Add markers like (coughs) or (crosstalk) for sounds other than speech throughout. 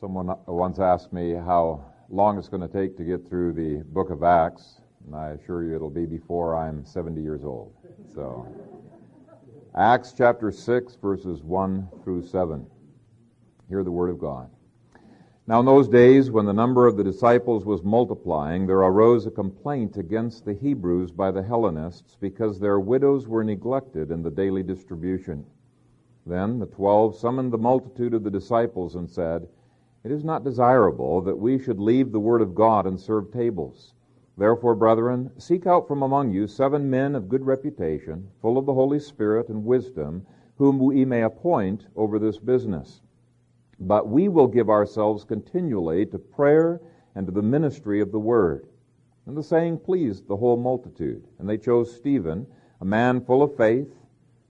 Someone uh, once asked me how long it's going to take to get through the book of Acts, and I assure you it'll be before I'm 70 years old. So, Acts chapter 6, verses 1 through 7. Hear the word of God. Now, in those days, when the number of the disciples was multiplying, there arose a complaint against the Hebrews by the Hellenists because their widows were neglected in the daily distribution. Then the twelve summoned the multitude of the disciples and said, it is not desirable that we should leave the word of God and serve tables. Therefore, brethren, seek out from among you seven men of good reputation, full of the Holy Spirit and wisdom, whom we may appoint over this business. But we will give ourselves continually to prayer and to the ministry of the word. And the saying pleased the whole multitude. And they chose Stephen, a man full of faith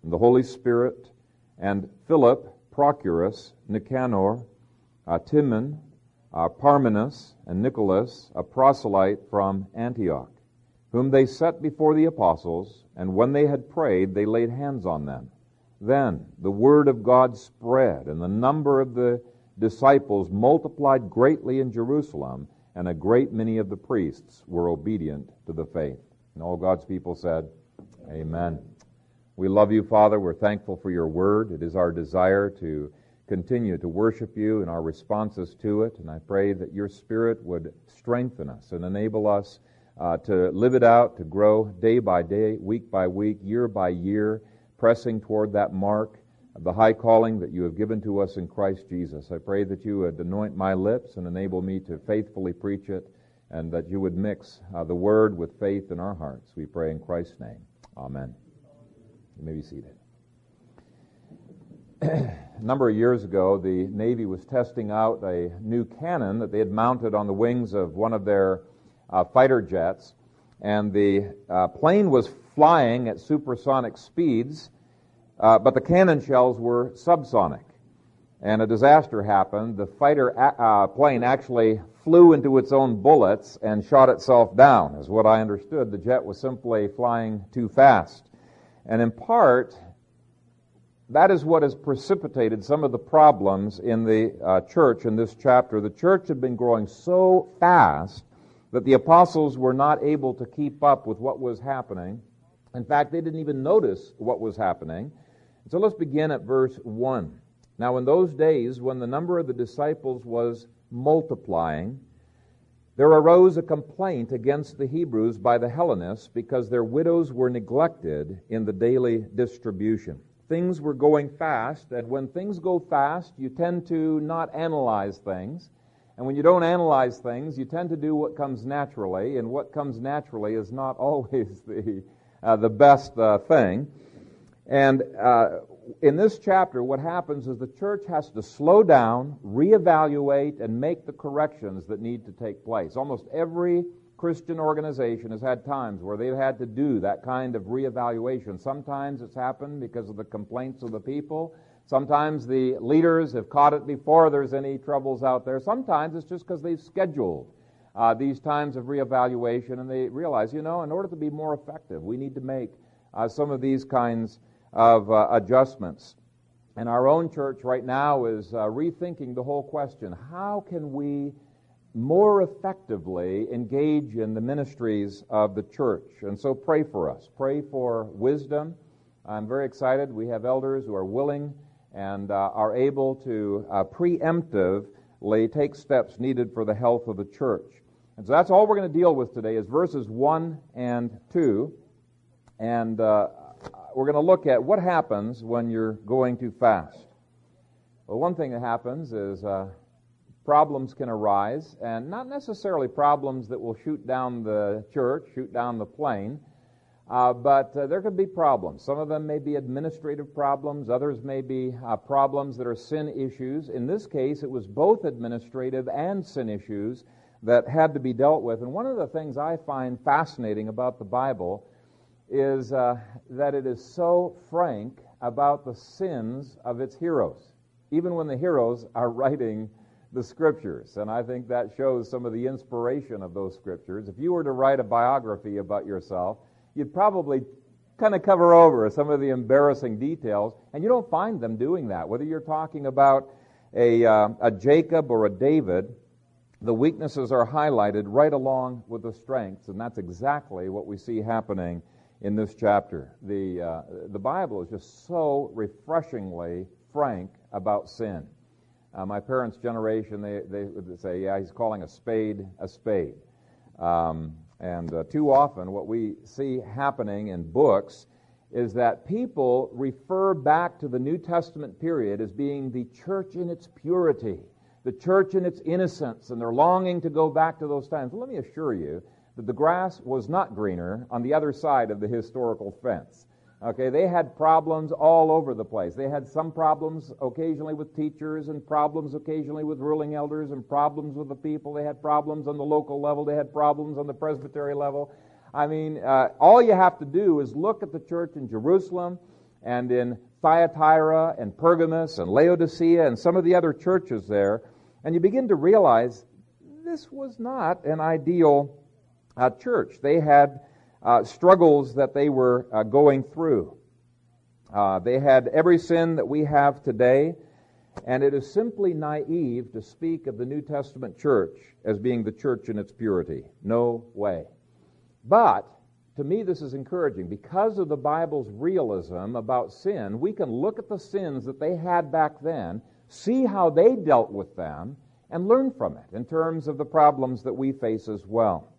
and the Holy Spirit, and Philip, Prochorus, Nicanor, uh, Timon, uh, Parmenas, and Nicholas, a proselyte from Antioch, whom they set before the apostles, and when they had prayed, they laid hands on them. Then the word of God spread, and the number of the disciples multiplied greatly in Jerusalem, and a great many of the priests were obedient to the faith. And all God's people said, Amen. We love you, Father. We're thankful for your word. It is our desire to continue to worship you in our responses to it. And I pray that your Spirit would strengthen us and enable us uh, to live it out, to grow day by day, week by week, year by year, pressing toward that mark of the high calling that you have given to us in Christ Jesus. I pray that you would anoint my lips and enable me to faithfully preach it, and that you would mix uh, the word with faith in our hearts. We pray in Christ's name. Amen. You may be seated. A (clears throat) number of years ago, the Navy was testing out a new cannon that they had mounted on the wings of one of their uh, fighter jets. And the uh, plane was flying at supersonic speeds, uh, but the cannon shells were subsonic. And a disaster happened. The fighter uh, plane actually flew into its own bullets and shot itself down. As what I understood, the jet was simply flying too fast. And in part, that is what has precipitated some of the problems in the uh, church in this chapter. The church had been growing so fast that the apostles were not able to keep up with what was happening. In fact, they didn't even notice what was happening. So let's begin at verse 1. Now, in those days, when the number of the disciples was multiplying, there arose a complaint against the Hebrews by the Hellenists because their widows were neglected in the daily distribution things were going fast, and when things go fast, you tend to not analyze things. And when you don't analyze things, you tend to do what comes naturally, and what comes naturally is not (laughs) always the, uh, the best uh, thing. And uh, in this chapter, what happens is the church has to slow down, reevaluate, and make the corrections that need to take place. Almost every Christian organization has had times where they've had to do that kind of reevaluation. Sometimes it's happened because of the complaints of the people. Sometimes the leaders have caught it before there's any troubles out there. Sometimes it's just because they've scheduled uh, these times of reevaluation and they realize, you know, in order to be more effective, we need to make uh, some of these kinds of uh, adjustments. And our own church right now is uh, rethinking the whole question how can we more effectively engage in the ministries of the church. And so pray for us. Pray for wisdom. I'm very excited. We have elders who are willing and uh, are able to uh, preemptively take steps needed for the health of the church. And so that's all we're going to deal with today is verses 1 and 2. And uh, we're going to look at what happens when you're going too fast. Well, one thing that happens is uh, problems can arise, and not necessarily problems that will shoot down the church, shoot down the plane, uh, but uh, there could be problems. Some of them may be administrative problems, others may be uh, problems that are sin issues. In this case, it was both administrative and sin issues that had to be dealt with. And one of the things I find fascinating about the Bible is uh, that it is so frank about the sins of its heroes, even when the heroes are writing the scriptures. And I think that shows some of the inspiration of those scriptures. If you were to write a biography about yourself, you'd probably kind of cover over some of the embarrassing details, and you don't find them doing that. Whether you're talking about a, uh, a Jacob or a David, the weaknesses are highlighted right along with the strengths, and that's exactly what we see happening in this chapter. The, uh, the Bible is just so refreshingly frank about sin. Uh, my parents' generation, they, they would say, yeah, he's calling a spade a spade. Um, and uh, too often, what we see happening in books is that people refer back to the New Testament period as being the church in its purity, the church in its innocence, and they're longing to go back to those times. Well, let me assure you that the grass was not greener on the other side of the historical fence. Okay, they had problems all over the place. They had some problems occasionally with teachers, and problems occasionally with ruling elders, and problems with the people. They had problems on the local level. They had problems on the presbytery level. I mean, uh, all you have to do is look at the church in Jerusalem and in Thyatira and Pergamos and Laodicea and some of the other churches there, and you begin to realize this was not an ideal uh, church. They had uh, struggles that they were uh, going through. Uh, they had every sin that we have today, and it is simply naive to speak of the New Testament church as being the church in its purity. No way. But to me, this is encouraging. Because of the Bible's realism about sin, we can look at the sins that they had back then, see how they dealt with them, and learn from it in terms of the problems that we face as well.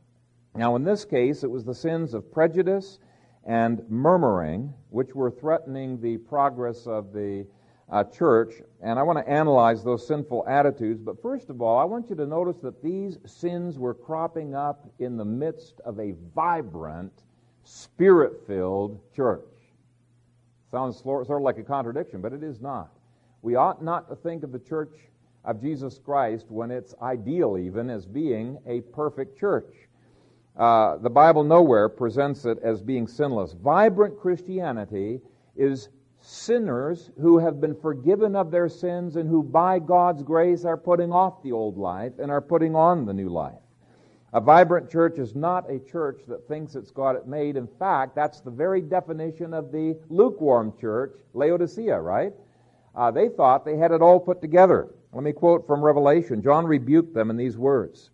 Now, in this case, it was the sins of prejudice and murmuring which were threatening the progress of the uh, church, and I want to analyze those sinful attitudes. But first of all, I want you to notice that these sins were cropping up in the midst of a vibrant, spirit filled church. Sounds sort of like a contradiction, but it is not. We ought not to think of the church of Jesus Christ when it's ideal, even, as being a perfect church. Uh, the Bible nowhere presents it as being sinless. Vibrant Christianity is sinners who have been forgiven of their sins and who by God's grace are putting off the old life and are putting on the new life. A vibrant church is not a church that thinks it's got it made. In fact, that's the very definition of the lukewarm church, Laodicea, right? Uh, they thought they had it all put together. Let me quote from Revelation. John rebuked them in these words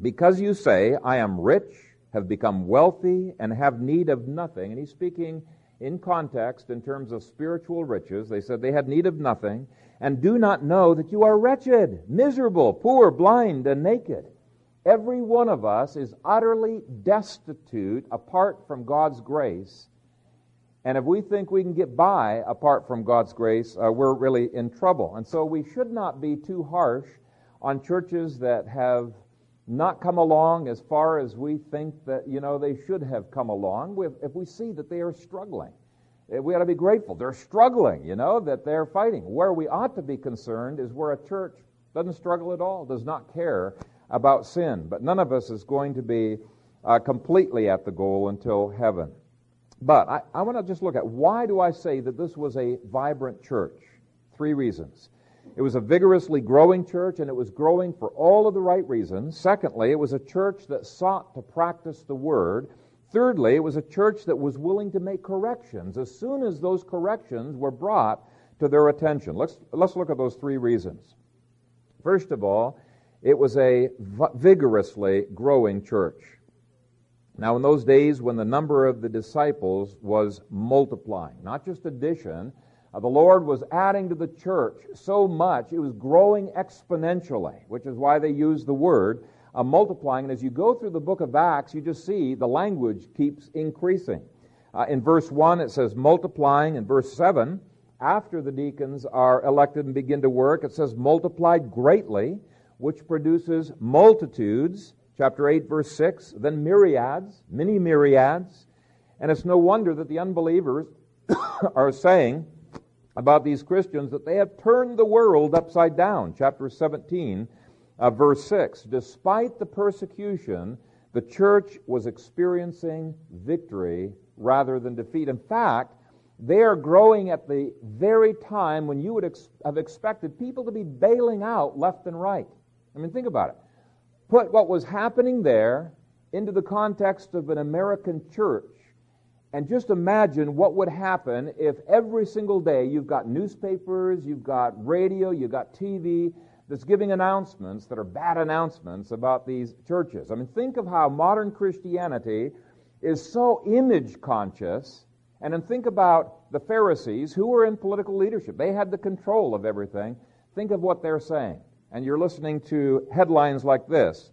Because you say, I am rich, have become wealthy, and have need of nothing, and he's speaking in context in terms of spiritual riches. They said they had need of nothing and do not know that you are wretched, miserable, poor, blind, and naked. Every one of us is utterly destitute apart from God's grace. And if we think we can get by apart from God's grace, uh, we're really in trouble. And so we should not be too harsh on churches that have not come along as far as we think that, you know, they should have come along, if we see that they are struggling. Eh, we ought to be grateful. They're struggling, you know, that they're fighting. Where we ought to be concerned is where a church doesn't struggle at all, does not care about sin. But none of us is going to be uh, completely at the goal until heaven. But I, I want to just look at why do I say that this was a vibrant church? Three reasons. It was a vigorously growing church, and it was growing for all of the right reasons. Secondly, it was a church that sought to practice the Word. Thirdly, it was a church that was willing to make corrections as soon as those corrections were brought to their attention. Let's, let's look at those three reasons. First of all, it was a vigorously growing church. Now, in those days when the number of the disciples was multiplying, not just addition, uh, the Lord was adding to the church so much, it was growing exponentially, which is why they use the word uh, multiplying. And as you go through the book of Acts, you just see the language keeps increasing. Uh, in verse 1, it says multiplying. In verse 7, after the deacons are elected and begin to work, it says multiplied greatly, which produces multitudes. Chapter 8, verse 6, then myriads, many myriads. And it's no wonder that the unbelievers (coughs) are saying, about these Christians that they have turned the world upside down. Chapter 17, uh, verse 6. Despite the persecution, the church was experiencing victory rather than defeat. In fact, they are growing at the very time when you would ex- have expected people to be bailing out left and right. I mean, think about it. Put what was happening there into the context of an American church And just imagine what would happen if every single day you've got newspapers, you've got radio, you've got TV that's giving announcements that are bad announcements about these churches. I mean, think of how modern Christianity is so image conscious. And then think about the Pharisees who were in political leadership. They had the control of everything. Think of what they're saying. And you're listening to headlines like this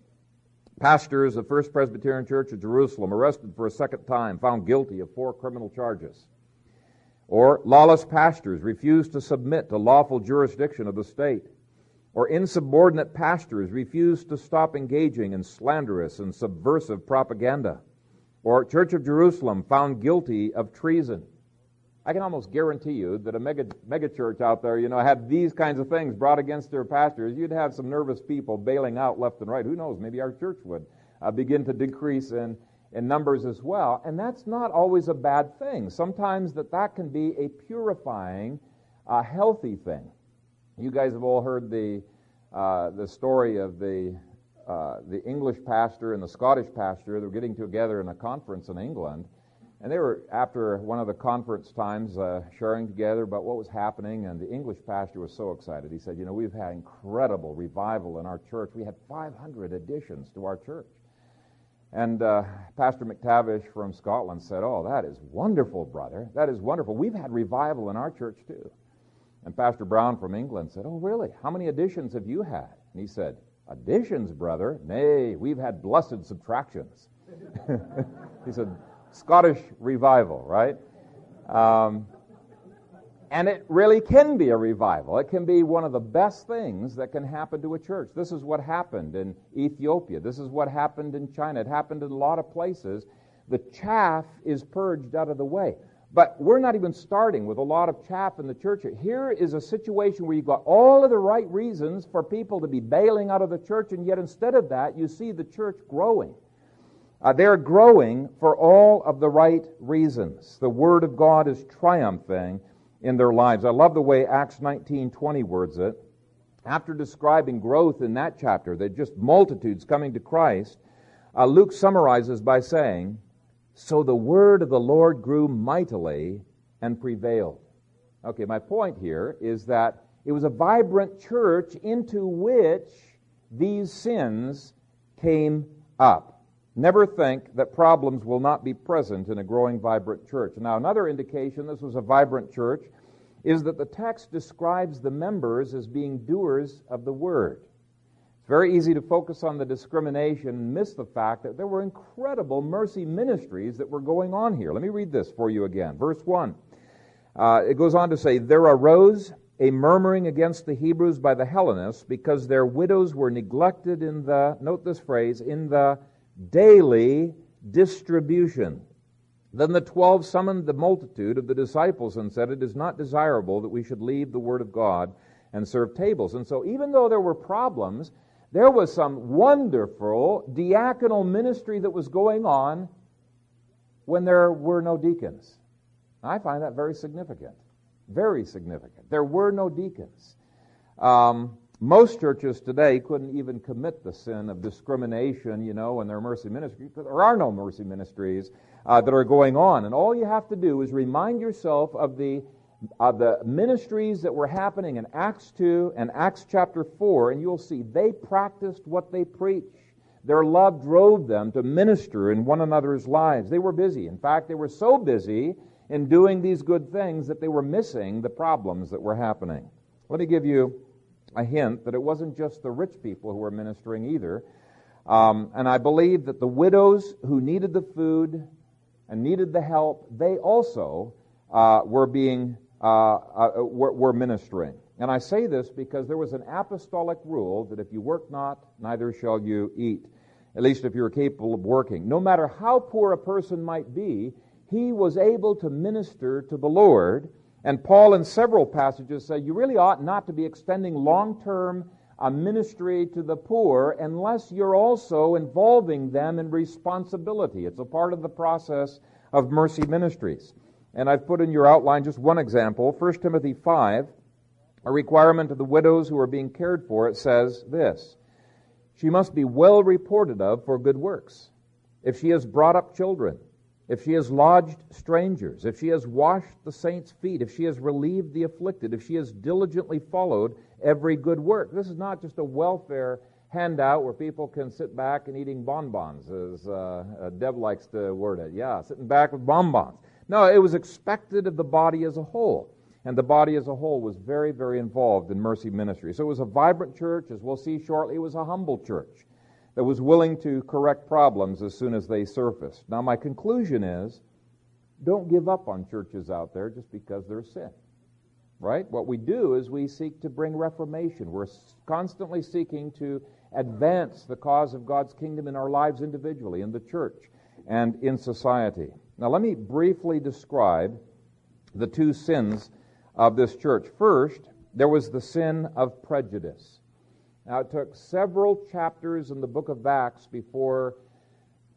Pastors of First Presbyterian Church of Jerusalem arrested for a second time, found guilty of four criminal charges. Or lawless pastors refuse to submit to lawful jurisdiction of the state. Or insubordinate pastors refuse to stop engaging in slanderous and subversive propaganda. Or Church of Jerusalem found guilty of treason. I can almost guarantee you that a mega, mega church out there, you know, had these kinds of things brought against their pastors, you'd have some nervous people bailing out left and right. Who knows? Maybe our church would uh, begin to decrease in, in numbers as well. And that's not always a bad thing. Sometimes that that can be a purifying, uh, healthy thing. You guys have all heard the, uh, the story of the, uh, the English pastor and the Scottish pastor. They're getting together in a conference in England and they were, after one of the conference times, uh, sharing together about what was happening, and the English pastor was so excited. He said, You know, we've had incredible revival in our church. We had 500 additions to our church. And uh, Pastor McTavish from Scotland said, Oh, that is wonderful, brother. That is wonderful. We've had revival in our church, too. And Pastor Brown from England said, Oh, really? How many additions have you had? And he said, Additions, brother? Nay, we've had blessed subtractions. (laughs) he said, Scottish revival, right? Um, and it really can be a revival. It can be one of the best things that can happen to a church. This is what happened in Ethiopia. This is what happened in China. It happened in a lot of places. The chaff is purged out of the way. But we're not even starting with a lot of chaff in the church. Here is a situation where you've got all of the right reasons for people to be bailing out of the church, and yet instead of that, you see the church growing. Uh, they're growing for all of the right reasons. The Word of God is triumphing in their lives. I love the way Acts 19:20 words it. After describing growth in that chapter, that just multitudes coming to Christ, uh, Luke summarizes by saying, "So the word of the Lord grew mightily and prevailed." Okay, my point here is that it was a vibrant church into which these sins came up. Never think that problems will not be present in a growing, vibrant church. Now, another indication this was a vibrant church is that the text describes the members as being doers of the word. It's very easy to focus on the discrimination and miss the fact that there were incredible mercy ministries that were going on here. Let me read this for you again. Verse 1. Uh, it goes on to say, There arose a murmuring against the Hebrews by the Hellenists because their widows were neglected in the, note this phrase, in the daily distribution. Then the twelve summoned the multitude of the disciples and said, It is not desirable that we should leave the word of God and serve tables. And so, even though there were problems, there was some wonderful diaconal ministry that was going on when there were no deacons. I find that very significant. Very significant. There were no deacons. Um, most churches today couldn't even commit the sin of discrimination, you know, in their mercy ministry there are no mercy ministries uh, that are going on. And all you have to do is remind yourself of the of the ministries that were happening in Acts 2 and Acts chapter 4, and you'll see they practiced what they preached. Their love drove them to minister in one another's lives. They were busy. In fact, they were so busy in doing these good things that they were missing the problems that were happening. Let me give you a hint that it wasn't just the rich people who were ministering either. Um, and I believe that the widows who needed the food and needed the help, they also uh, were being uh, uh, were, were ministering. And I say this because there was an apostolic rule that if you work not, neither shall you eat. At least if you're capable of working. No matter how poor a person might be, he was able to minister to the Lord and Paul, in several passages, say you really ought not to be extending long term uh, ministry to the poor unless you're also involving them in responsibility. It's a part of the process of mercy ministries. And I've put in your outline just one example 1 Timothy 5, a requirement of the widows who are being cared for. It says this She must be well reported of for good works. If she has brought up children, if she has lodged strangers, if she has washed the saints' feet, if she has relieved the afflicted, if she has diligently followed every good work. This is not just a welfare handout where people can sit back and eating bonbons, as uh, uh, Deb likes to word it. Yeah, sitting back with bonbons. No, it was expected of the body as a whole. And the body as a whole was very, very involved in mercy ministry. So it was a vibrant church. As we'll see shortly, it was a humble church that was willing to correct problems as soon as they surfaced. Now, my conclusion is don't give up on churches out there just because they're sin. Right? What we do is we seek to bring reformation. We're constantly seeking to advance the cause of God's kingdom in our lives individually, in the church, and in society. Now, let me briefly describe the two sins of this church. First, there was the sin of prejudice. Now, it took several chapters in the book of Acts before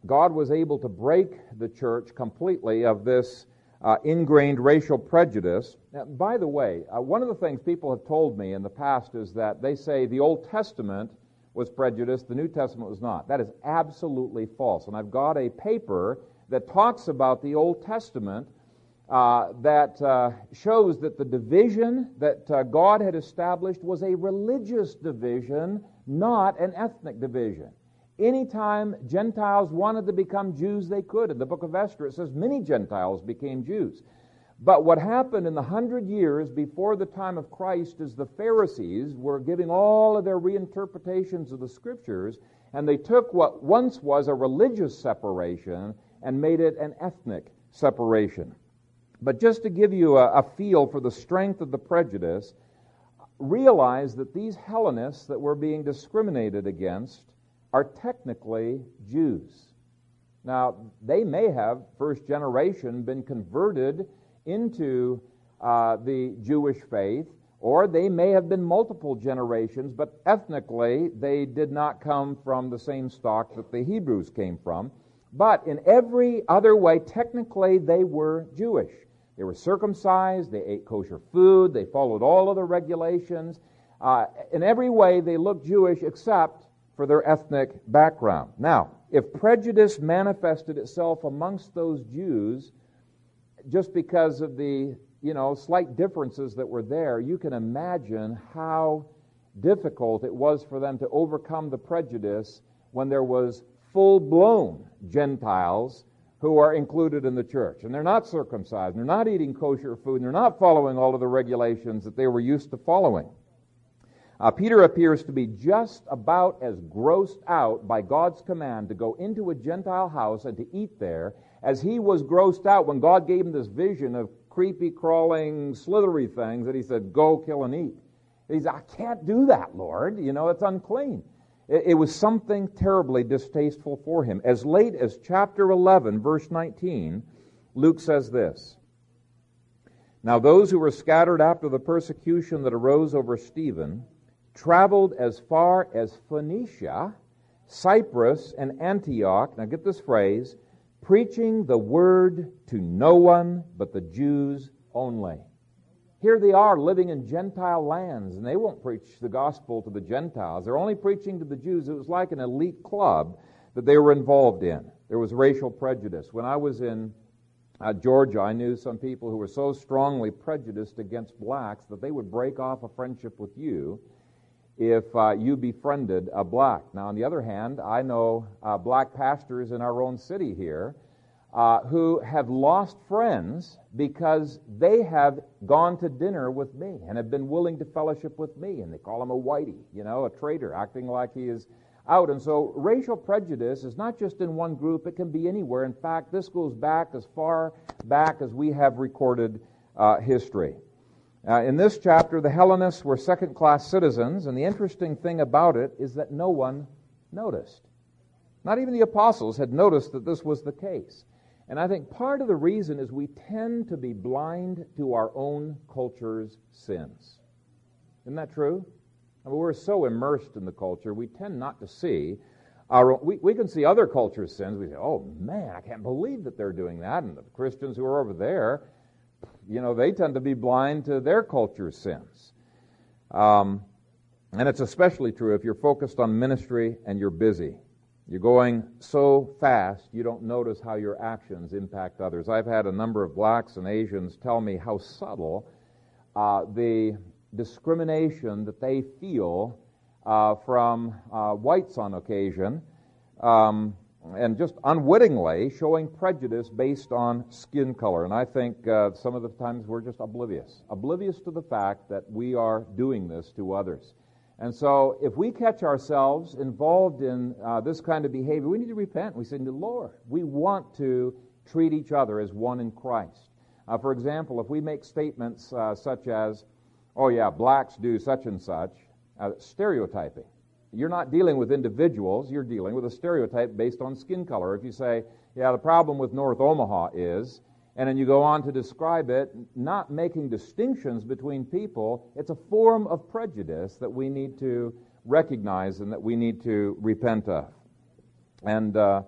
God was able to break the church completely of this uh, ingrained racial prejudice. Now, by the way, uh, one of the things people have told me in the past is that they say the Old Testament was prejudiced, the New Testament was not. That is absolutely false. And I've got a paper that talks about the Old Testament uh, that uh, shows that the division that uh, God had established was a religious division, not an ethnic division. Anytime Gentiles wanted to become Jews, they could. In the book of Esther, it says many Gentiles became Jews. But what happened in the hundred years before the time of Christ is the Pharisees were giving all of their reinterpretations of the scriptures, and they took what once was a religious separation and made it an ethnic separation. But just to give you a, a feel for the strength of the prejudice, realize that these Hellenists that were being discriminated against are technically Jews. Now, they may have, first generation, been converted into uh, the Jewish faith, or they may have been multiple generations, but ethnically they did not come from the same stock that the Hebrews came from. But in every other way, technically they were Jewish. They were circumcised, they ate kosher food, they followed all of the regulations. Uh, in every way, they looked Jewish except for their ethnic background. Now, if prejudice manifested itself amongst those Jews just because of the you know slight differences that were there, you can imagine how difficult it was for them to overcome the prejudice when there was full-blown Gentiles who are included in the church. And they're not circumcised, they're not eating kosher food, and they're not following all of the regulations that they were used to following. Uh, Peter appears to be just about as grossed out by God's command to go into a Gentile house and to eat there as he was grossed out when God gave him this vision of creepy, crawling, slithery things that he said, Go kill and eat. He's, I can't do that, Lord. You know, it's unclean. It was something terribly distasteful for him. As late as chapter 11, verse 19, Luke says this Now those who were scattered after the persecution that arose over Stephen traveled as far as Phoenicia, Cyprus, and Antioch. Now get this phrase preaching the word to no one but the Jews only. Here they are living in Gentile lands, and they won't preach the gospel to the Gentiles. They're only preaching to the Jews. It was like an elite club that they were involved in. There was racial prejudice. When I was in uh, Georgia, I knew some people who were so strongly prejudiced against blacks that they would break off a friendship with you if uh, you befriended a black. Now, on the other hand, I know uh, black pastors in our own city here uh, who have lost friends because they have gone to dinner with me and have been willing to fellowship with me, and they call him a whitey, you know, a traitor, acting like he is out. And so racial prejudice is not just in one group, it can be anywhere. In fact, this goes back as far back as we have recorded uh, history. Uh, in this chapter, the Hellenists were second class citizens, and the interesting thing about it is that no one noticed. Not even the apostles had noticed that this was the case. And I think part of the reason is we tend to be blind to our own culture's sins. Isn't that true? I mean, we're so immersed in the culture, we tend not to see our we, we can see other cultures' sins. We say, oh man, I can't believe that they're doing that. And the Christians who are over there, you know, they tend to be blind to their culture's sins. Um, and it's especially true if you're focused on ministry and you're busy. You're going so fast, you don't notice how your actions impact others. I've had a number of blacks and Asians tell me how subtle uh, the discrimination that they feel uh, from uh, whites on occasion, um, and just unwittingly showing prejudice based on skin color. And I think uh, some of the times we're just oblivious, oblivious to the fact that we are doing this to others. And so, if we catch ourselves involved in uh, this kind of behavior, we need to repent. We say, Lord, we want to treat each other as one in Christ. Uh, for example, if we make statements uh, such as, oh, yeah, blacks do such and such, uh, stereotyping. You're not dealing with individuals, you're dealing with a stereotype based on skin color. If you say, yeah, the problem with North Omaha is, and then you go on to describe it, not making distinctions between people. It's a form of prejudice that we need to recognize and that we need to repent of. And uh,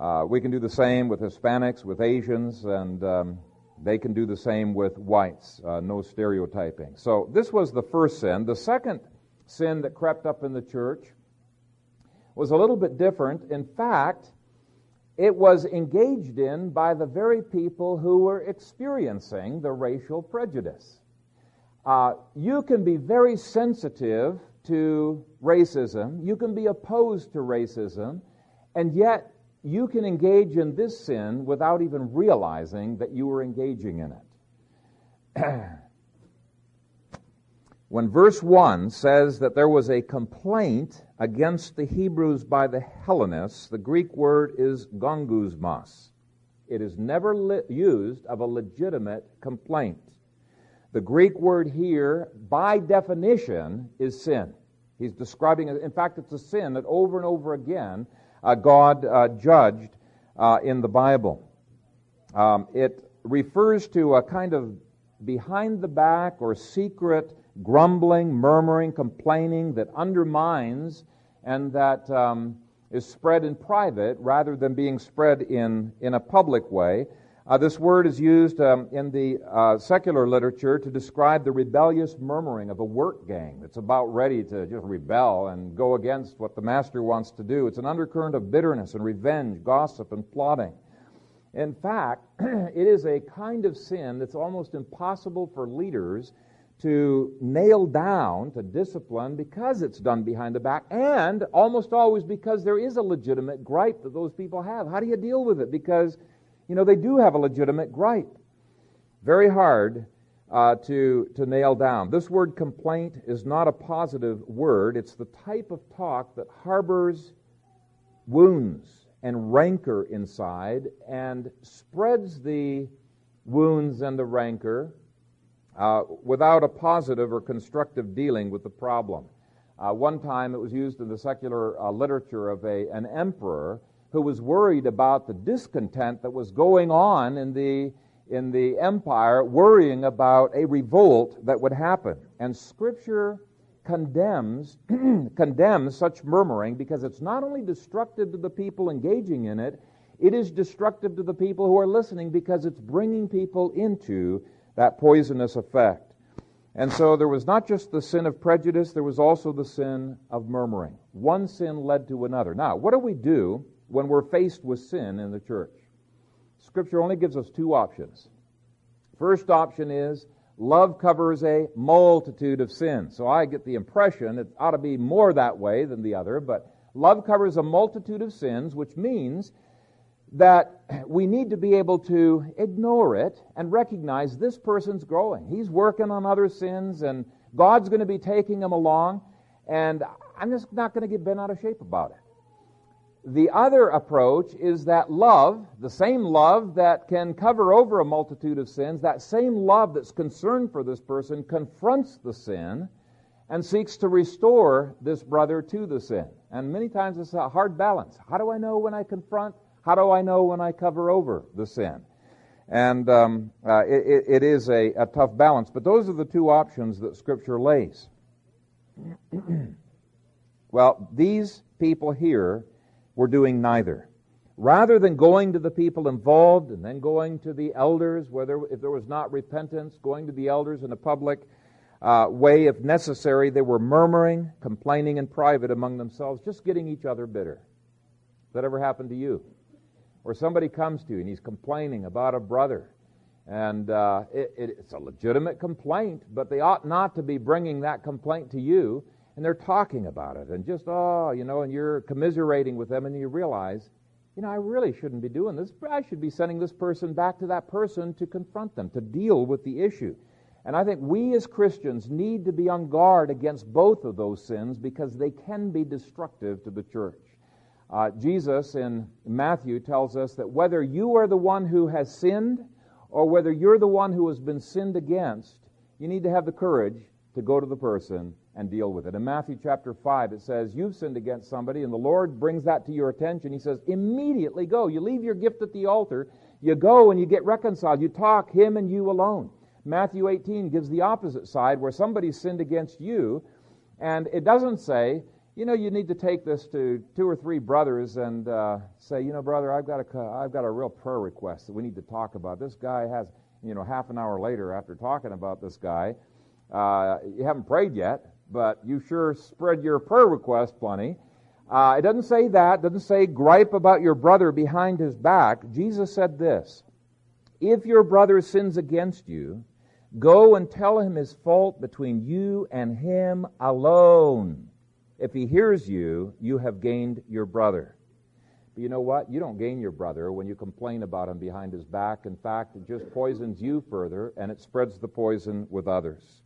uh, we can do the same with Hispanics, with Asians, and um, they can do the same with whites. Uh, no stereotyping. So this was the first sin. The second sin that crept up in the church was a little bit different. In fact, it was engaged in by the very people who were experiencing the racial prejudice. Uh, you can be very sensitive to racism, you can be opposed to racism, and yet you can engage in this sin without even realizing that you were engaging in it. (clears throat) when verse 1 says that there was a complaint against the Hebrews by the Hellenists, the Greek word is gongusmos. It is never li- used of a legitimate complaint. The Greek word here, by definition, is sin. He's describing. In fact, it's a sin that over and over again uh, God uh, judged uh, in the Bible. Um, it refers to a kind of behind the back or secret grumbling, murmuring, complaining that undermines and that um, is spread in private rather than being spread in, in a public way. Uh, this word is used um, in the uh, secular literature to describe the rebellious murmuring of a work gang that's about ready to just rebel and go against what the master wants to do. It's an undercurrent of bitterness and revenge, gossip, and plotting. In fact, (clears throat) it is a kind of sin that's almost impossible for leaders to nail down, to discipline, because it's done behind the back, and almost always because there is a legitimate gripe that those people have. How do you deal with it? Because, you know, they do have a legitimate gripe. Very hard uh, to, to nail down. This word complaint is not a positive word, it's the type of talk that harbors wounds and rancor inside and spreads the wounds and the rancor uh, without a positive or constructive dealing with the problem. Uh, one time it was used in the secular uh, literature of a, an emperor who was worried about the discontent that was going on in the, in the empire, worrying about a revolt that would happen. And Scripture condemns, (clears throat) condemns such murmuring because it's not only destructive to the people engaging in it, it is destructive to the people who are listening because it's bringing people into that poisonous effect. And so there was not just the sin of prejudice, there was also the sin of murmuring. One sin led to another. Now, what do we do when we're faced with sin in the church? Scripture only gives us two options. First option is love covers a multitude of sins. So I get the impression it ought to be more that way than the other, but love covers a multitude of sins, which means that we need to be able to ignore it and recognize this person's growing. He's working on other sins, and God's going to be taking him along, and I'm just not going to get bent out of shape about it. The other approach is that love, the same love that can cover over a multitude of sins, that same love that's concerned for this person confronts the sin and seeks to restore this brother to the sin. And many times it's a hard balance. How do I know when I confront? How do I know when I cover over the sin? And um, uh, it, it is a, a tough balance. But those are the two options that Scripture lays. (clears throat) well, these people here were doing neither. Rather than going to the people involved and then going to the elders, whether if there was not repentance, going to the elders in a public uh, way if necessary, they were murmuring, complaining in private among themselves, just getting each other bitter that ever happened to you? Or somebody comes to you and he's complaining about a brother. And uh, it, it, it's a legitimate complaint, but they ought not to be bringing that complaint to you. And they're talking about it and just, oh, you know, and you're commiserating with them and you realize, you know, I really shouldn't be doing this. I should be sending this person back to that person to confront them, to deal with the issue. And I think we as Christians need to be on guard against both of those sins because they can be destructive to the church. Uh, Jesus in Matthew tells us that whether you are the one who has sinned or whether you're the one who has been sinned against, you need to have the courage to go to the person and deal with it. In Matthew chapter 5, it says, You've sinned against somebody, and the Lord brings that to your attention. He says, Immediately go. You leave your gift at the altar, you go and you get reconciled. You talk, him and you alone. Matthew 18 gives the opposite side where somebody sinned against you, and it doesn't say, you know, you need to take this to two or three brothers and uh, say, you know, brother, I've got a, I've got a real prayer request that we need to talk about. This guy has, you know, half an hour later after talking about this guy, uh, you haven't prayed yet, but you sure spread your prayer request plenty. Uh, it doesn't say that. It doesn't say gripe about your brother behind his back. Jesus said this: If your brother sins against you, go and tell him his fault between you and him alone. If he hears you, you have gained your brother. But you know what? You don't gain your brother when you complain about him behind his back. In fact, it just poisons you further and it spreads the poison with others.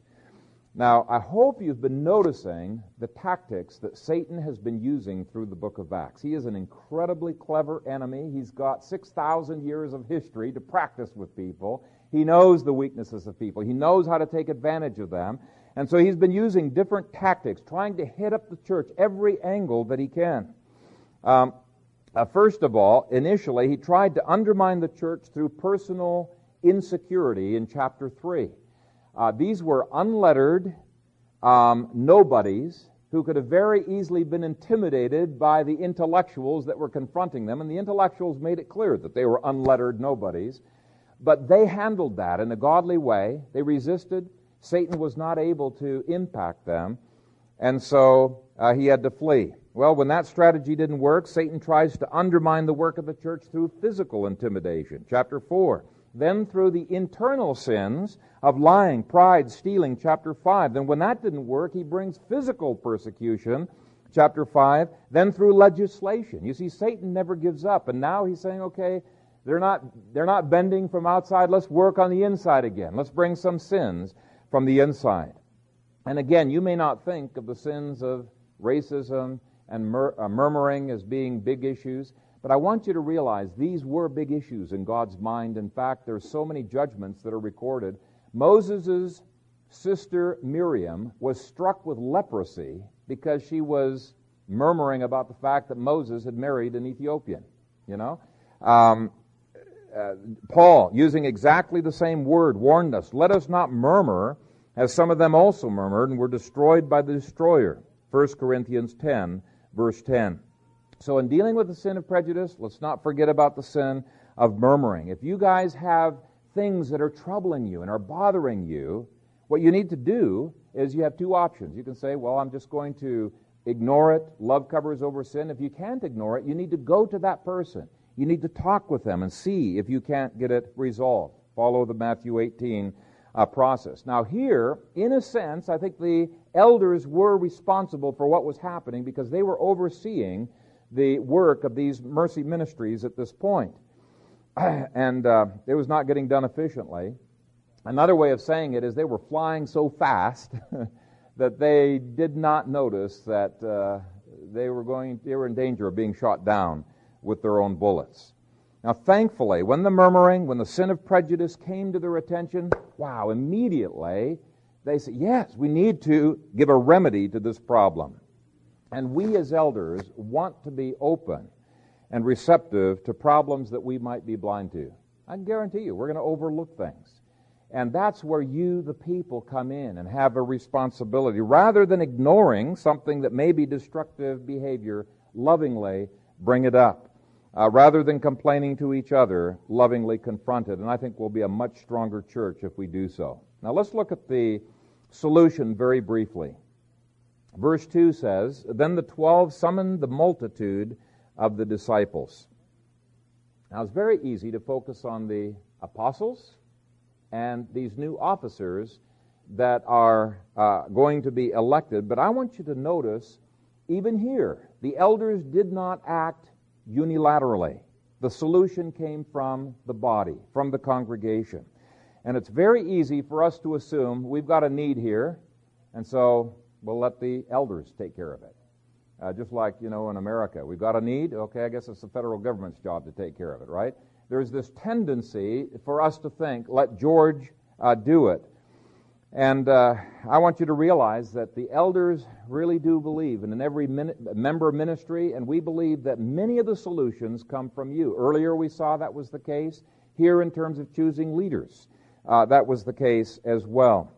Now, I hope you've been noticing the tactics that Satan has been using through the book of Acts. He is an incredibly clever enemy. He's got 6,000 years of history to practice with people. He knows the weaknesses of people. He knows how to take advantage of them. And so he's been using different tactics, trying to hit up the church every angle that he can. Um, uh, first of all, initially, he tried to undermine the church through personal insecurity in chapter 3. Uh, these were unlettered um, nobodies who could have very easily been intimidated by the intellectuals that were confronting them, and the intellectuals made it clear that they were unlettered nobodies. But they handled that in a godly way. They resisted, Satan was not able to impact them, and so uh, he had to flee. Well, when that strategy didn't work, Satan tries to undermine the work of the church through physical intimidation. Chapter 4. Then through the internal sins of lying, pride, stealing, chapter 5. Then when that didn't work, he brings physical persecution, chapter 5. Then through legislation. You see, Satan never gives up, and now he's saying, okay, they're not, they're not bending from outside. Let's work on the inside again. Let's bring some sins from the inside. And again, you may not think of the sins of racism and mur- uh, murmuring as being big issues, but I want you to realize these were big issues in God's mind. In fact, there's so many judgments that are recorded. Moses' sister Miriam was struck with leprosy because she was murmuring about the fact that Moses had married an Ethiopian. You know, um, uh, Paul, using exactly the same word, warned us, let us not murmur, as some of them also murmured and were destroyed by the destroyer. 1 Corinthians 10, verse 10. So, in dealing with the sin of prejudice, let's not forget about the sin of murmuring. If you guys have things that are troubling you and are bothering you, what you need to do is you have two options. You can say, Well, I'm just going to ignore it. Love covers over sin. If you can't ignore it, you need to go to that person. You need to talk with them and see if you can't get it resolved. Follow the Matthew 18 uh, process. Now, here, in a sense, I think the elders were responsible for what was happening because they were overseeing the work of these mercy ministries at this point. (clears throat) and uh, it was not getting done efficiently. Another way of saying it is they were flying so fast (laughs) that they did not notice that uh, they were going they were in danger of being shot down with their own bullets. Now, thankfully, when the murmuring, when the sin of prejudice came to their attention, wow, immediately they said, yes, we need to give a remedy to this problem. And we as elders want to be open and receptive to problems that we might be blind to. I guarantee you, we're going to overlook things. And that's where you, the people, come in and have a responsibility. Rather than ignoring something that may be destructive behavior, lovingly bring it up uh, rather than complaining to each other, lovingly confronted. And I think we'll be a much stronger church if we do so. Now let's look at the solution very briefly. Verse 2 says, Then the twelve summoned the multitude of the disciples. Now, it's very easy to focus on the apostles and these new officers that are uh, going to be elected, but I want you to notice even here, the elders did not act unilaterally. The solution came from the body, from the congregation. And it's very easy for us to assume we've got a need here, and so we'll let the elders take care of it. Uh, just like, you know, in America, we've got a need, okay, I guess it's the federal government's job to take care of it, right? There's this tendency for us to think, let George uh, do it. And uh, I want you to realize that the elders really do believe in every min- member ministry, and we believe that many of the solutions come from you. Earlier we saw that was the case. Here, in terms of choosing leaders, uh, that was the case as well.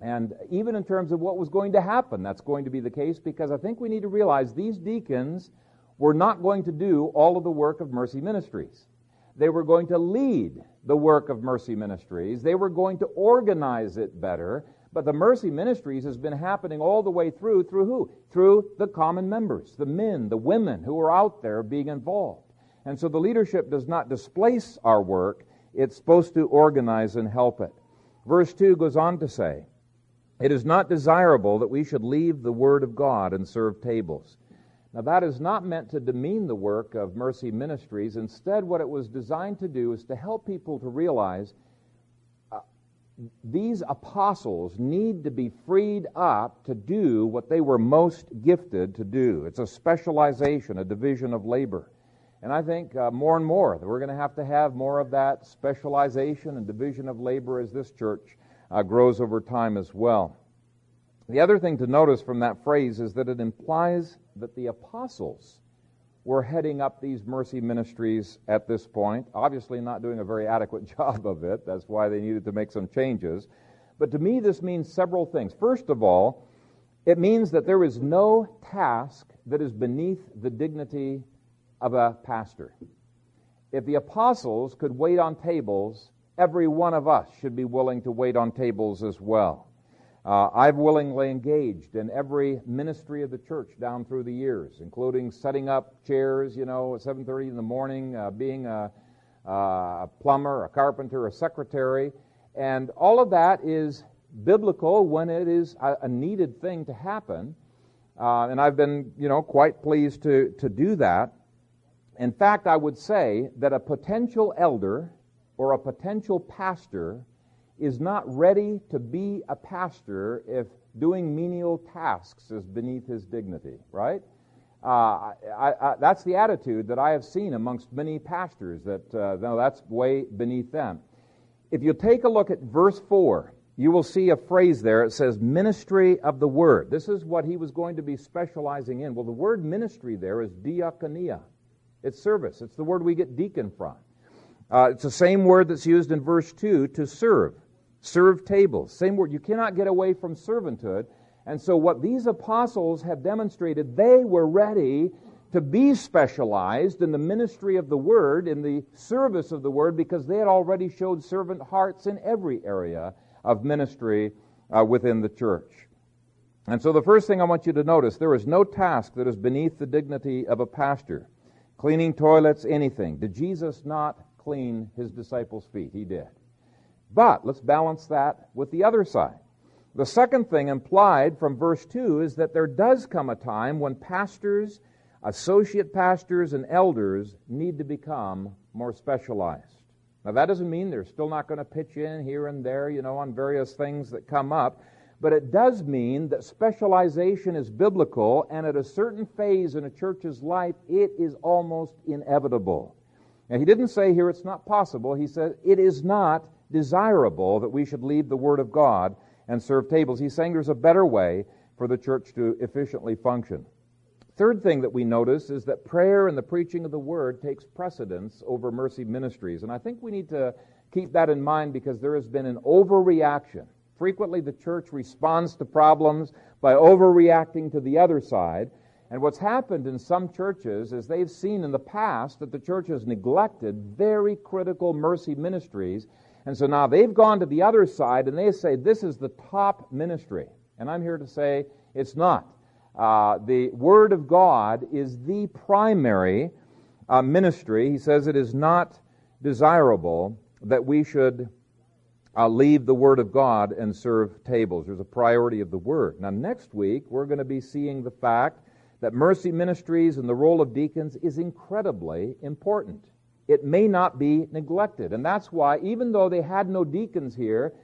And even in terms of what was going to happen, that's going to be the case because I think we need to realize these deacons were not going to do all of the work of Mercy Ministries. They were going to lead the work of Mercy Ministries. They were going to organize it better. But the Mercy Ministries has been happening all the way through, through who? Through the common members, the men, the women who are out there being involved. And so the leadership does not displace our work, it's supposed to organize and help it. Verse 2 goes on to say, It is not desirable that we should leave the Word of God and serve tables. Now, that is not meant to demean the work of Mercy Ministries. Instead, what it was designed to do is to help people to realize uh, these apostles need to be freed up to do what they were most gifted to do. It's a specialization, a division of labor. And I think uh, more and more that we're going to have to have more of that specialization and division of labor as this church uh, grows over time as well. The other thing to notice from that phrase is that it implies that the apostles were heading up these mercy ministries at this point, obviously not doing a very adequate (laughs) job of it. That's why they needed to make some changes. But to me, this means several things. First of all, it means that there is no task that is beneath the dignity of a pastor. If the apostles could wait on tables, every one of us should be willing to wait on tables as well. Uh, I've willingly engaged in every ministry of the church down through the years, including setting up chairs, you know, at 7:30 in the morning, uh, being a, a, plumber, a carpenter, a secretary, and all of that is biblical when it is a, a needed thing to happen. Uh, and I've been, you know, quite pleased to to do that. In fact, I would say that a potential elder or a potential pastor is not ready to be a pastor if doing menial tasks is beneath his dignity, right? Uh, I, I, that's the attitude that I have seen amongst many pastors, that uh, no, that's way beneath them. If you take a look at verse 4, you will see a phrase there. It says, ministry of the word. This is what he was going to be specializing in. Well, the word ministry there is diakonia. It's service. It's the word we get deacon from. Uh, it's the same word that's used in verse 2 to serve serve tables. Same word. You cannot get away from servanthood. And so, what these apostles have demonstrated, they were ready to be specialized in the ministry of the word, in the service of the word, because they had already showed servant hearts in every area of ministry uh, within the church. And so, the first thing I want you to notice there is no task that is beneath the dignity of a pastor. Cleaning toilets, anything. Did Jesus not clean his disciples' feet? He did. But let's balance that with the other side. The second thing implied from verse 2 is that there does come a time when pastors, associate pastors, and elders need to become more specialized. Now, that doesn't mean they're still not going to pitch in here and there, you know, on various things that come up, but it does mean that specialization is biblical, and at a certain phase in a church's life, it is almost inevitable. Now, he didn't say here it's not possible, he said it is not desirable that we should leave the Word of God and serve tables. He's saying there's a better way for the church to efficiently function. Third thing that we notice is that prayer and the preaching of the Word takes precedence over mercy ministries. And I think we need to keep that in mind because there has been an overreaction. Frequently, the church responds to problems by overreacting to the other side. And what's happened in some churches is they've seen in the past that the church has neglected very critical mercy ministries and so now they've gone to the other side and they say this is the top ministry. And I'm here to say it's not. Uh, the Word of God is the primary uh, ministry. He says it is not desirable that we should uh, leave the Word of God and serve tables. There's a priority of the Word. Now, next week, we're going to be seeing the fact that mercy ministries and the role of deacons is incredibly important. It may not be neglected. And that's why, even though they had no deacons here,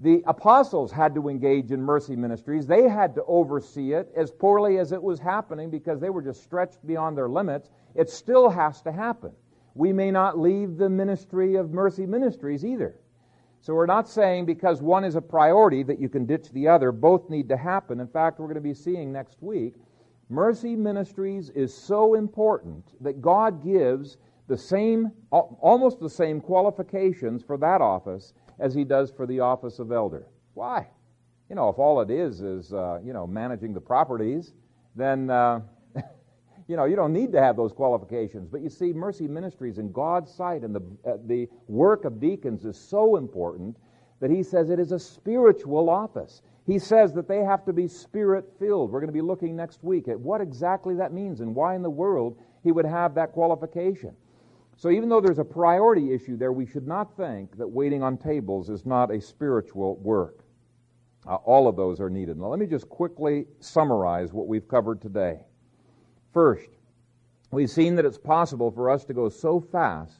the apostles had to engage in mercy ministries. They had to oversee it as poorly as it was happening because they were just stretched beyond their limits. It still has to happen. We may not leave the ministry of mercy ministries either. So we're not saying because one is a priority that you can ditch the other. Both need to happen. In fact, we're going to be seeing next week, mercy ministries is so important that God gives the same, almost the same qualifications for that office as he does for the office of elder. Why? You know, if all it is is, uh, you know, managing the properties, then, uh, (laughs) you know, you don't need to have those qualifications. But you see, mercy ministries in God's sight and the, uh, the work of deacons is so important that he says it is a spiritual office. He says that they have to be spirit filled. We're going to be looking next week at what exactly that means and why in the world he would have that qualification. So even though there's a priority issue there, we should not think that waiting on tables is not a spiritual work. Uh, all of those are needed. Now let me just quickly summarize what we've covered today. First, we've seen that it's possible for us to go so fast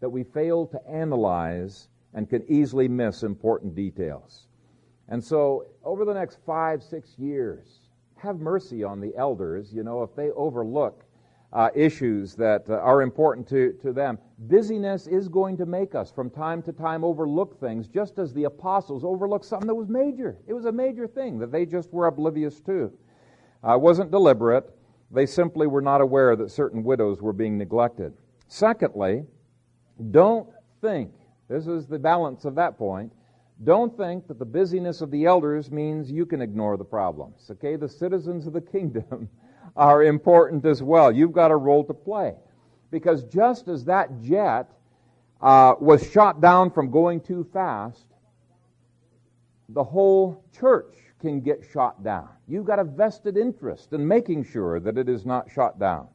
that we fail to analyze and can easily miss important details. And so, over the next five, six years, have mercy on the elders, you know, if they overlook uh, issues that uh, are important to, to them. Busyness is going to make us from time to time overlook things, just as the apostles overlooked something that was major. It was a major thing that they just were oblivious to. Uh, wasn't deliberate. They simply were not aware that certain widows were being neglected. Secondly, don't think, this is the balance of that point, don't think that the busyness of the elders means you can ignore the problems. Okay, the citizens of the (laughs) kingdom are important as well. You've got a role to play. Because just as that jet uh, was shot down from going too fast, the whole church can get shot down. You've got a vested interest in making sure that it is not shot down.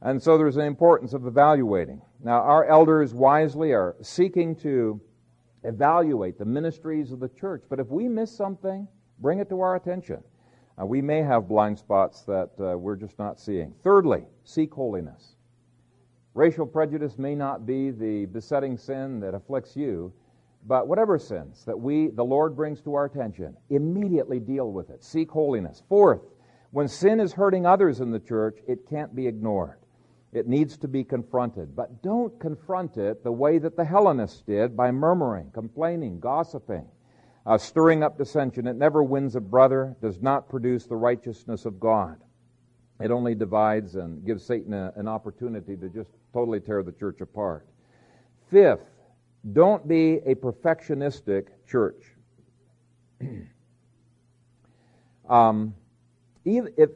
And so there's an importance of evaluating. Now, our elders wisely are seeking to evaluate the ministries of the church. But if we miss something, bring it to our attention. Uh, we may have blind spots that uh, we're just not seeing. Thirdly, seek holiness. Racial prejudice may not be the besetting sin that afflicts you, but whatever sins that we, the Lord brings to our attention, immediately deal with it. Seek holiness. Fourth, when sin is hurting others in the church, it can't be ignored. It needs to be confronted. But don't confront it the way that the Hellenists did by murmuring, complaining, gossiping uh, stirring up dissension. It never wins a brother, does not produce the righteousness of God. It only divides and gives Satan a, an opportunity to just totally tear the church apart. Fifth, don't be a perfectionistic church. (clears throat) um, if,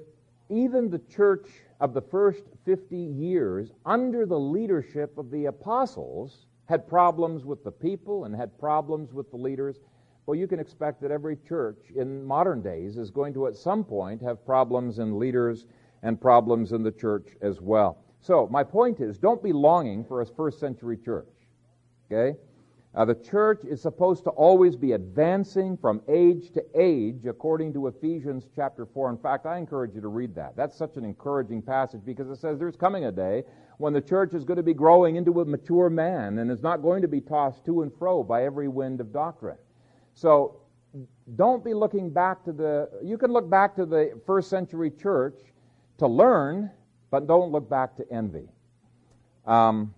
even the church of the first 50 years, under the leadership of the apostles, had problems with the people and had problems with the leaders well, you can expect that every church in modern days is going to at some point have problems in leaders and problems in the church as well. So, my point is don't be longing for a first century church. Okay? Uh, the church is supposed to always be advancing from age to age according to Ephesians chapter 4. In fact, I encourage you to read that. That's such an encouraging passage because it says there's coming a day when the church is going to be growing into a mature man and is not going to be tossed to and fro by every wind of doctrine. So don't be looking back to the, you can look back to the first century church to learn, but don't look back to envy. Um,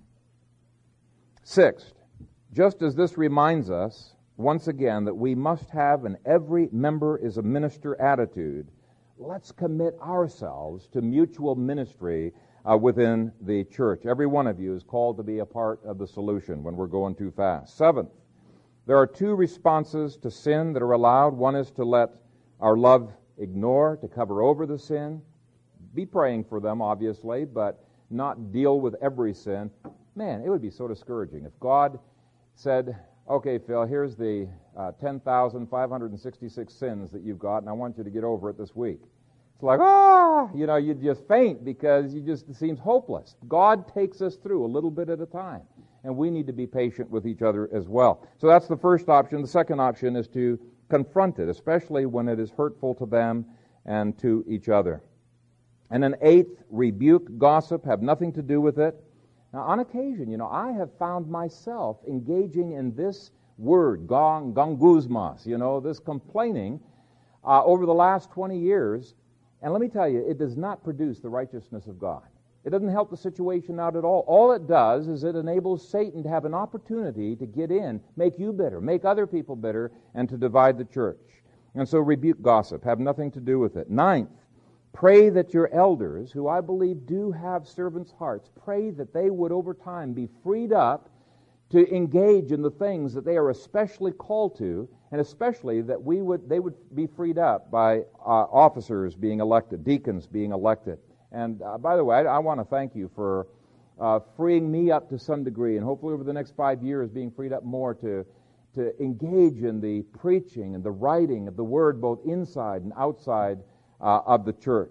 sixth, just as this reminds us once again that we must have an every member is a minister attitude, let's commit ourselves to mutual ministry uh, within the church. Every one of you is called to be a part of the solution when we're going too fast. Seventh, there are two responses to sin that are allowed. One is to let our love ignore, to cover over the sin. Be praying for them, obviously, but not deal with every sin. Man, it would be so discouraging if God said, Okay, Phil, here's the uh, 10,566 sins that you've got, and I want you to get over it this week. It's like, ah, you know, you just faint because you just, it seems hopeless. God takes us through a little bit at a time. And we need to be patient with each other as well. So that's the first option. The second option is to confront it, especially when it is hurtful to them and to each other. And an eighth, rebuke gossip, have nothing to do with it. Now, on occasion, you know, I have found myself engaging in this word, gong, gonguzmas, you know, this complaining uh, over the last 20 years and let me tell you, it does not produce the righteousness of God. It doesn't help the situation out at all. All it does is it enables Satan to have an opportunity to get in, make you bitter, make other people bitter, and to divide the church. And so rebuke gossip, have nothing to do with it. Ninth, pray that your elders, who I believe do have servants' hearts, pray that they would over time be freed up to engage in the things that they are especially called to, and especially that we would, they would be freed up by uh, officers being elected, deacons being elected. And uh, by the way, I, I want to thank you for uh, freeing me up to some degree, and hopefully over the next five years, being freed up more to, to engage in the preaching and the writing of the word both inside and outside uh, of the church.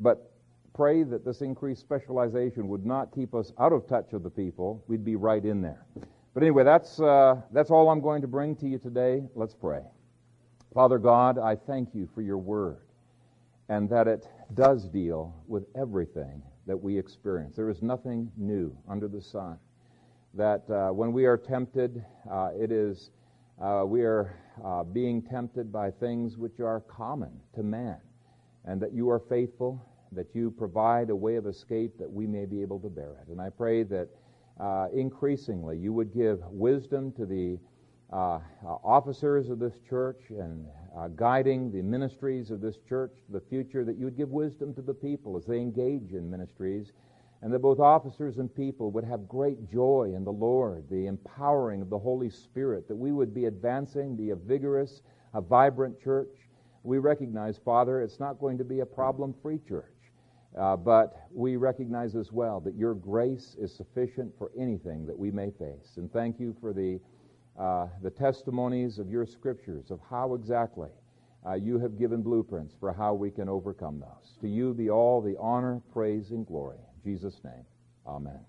But pray that this increased specialization would not keep us out of touch of the people. We'd be right in there. But anyway, that's, uh, that's all I'm going to bring to you today. Let's pray. Father God, I thank you for your word and that it does deal with everything that we experience. There is nothing new under the sun. That uh, when we are tempted, uh, it is uh, we are uh, being tempted by things which are common to man, and that you are faithful, that you provide a way of escape that we may be able to bear it. And I pray that uh, increasingly you would give wisdom to the uh, uh, officers of this church and uh, guiding the ministries of this church the future, that you would give wisdom to the people as they engage in ministries, and that both officers and people would have great joy in the Lord, the empowering of the Holy Spirit, that we would be advancing, be a vigorous, a vibrant church. We recognize, Father, it's not going to be a problem free church. Uh, but we recognize as well that your grace is sufficient for anything that we may face. And thank you for the, uh, the testimonies of your scriptures of how exactly uh, you have given blueprints for how we can overcome those. To you be all the honor, praise, and glory. In Jesus' name, amen.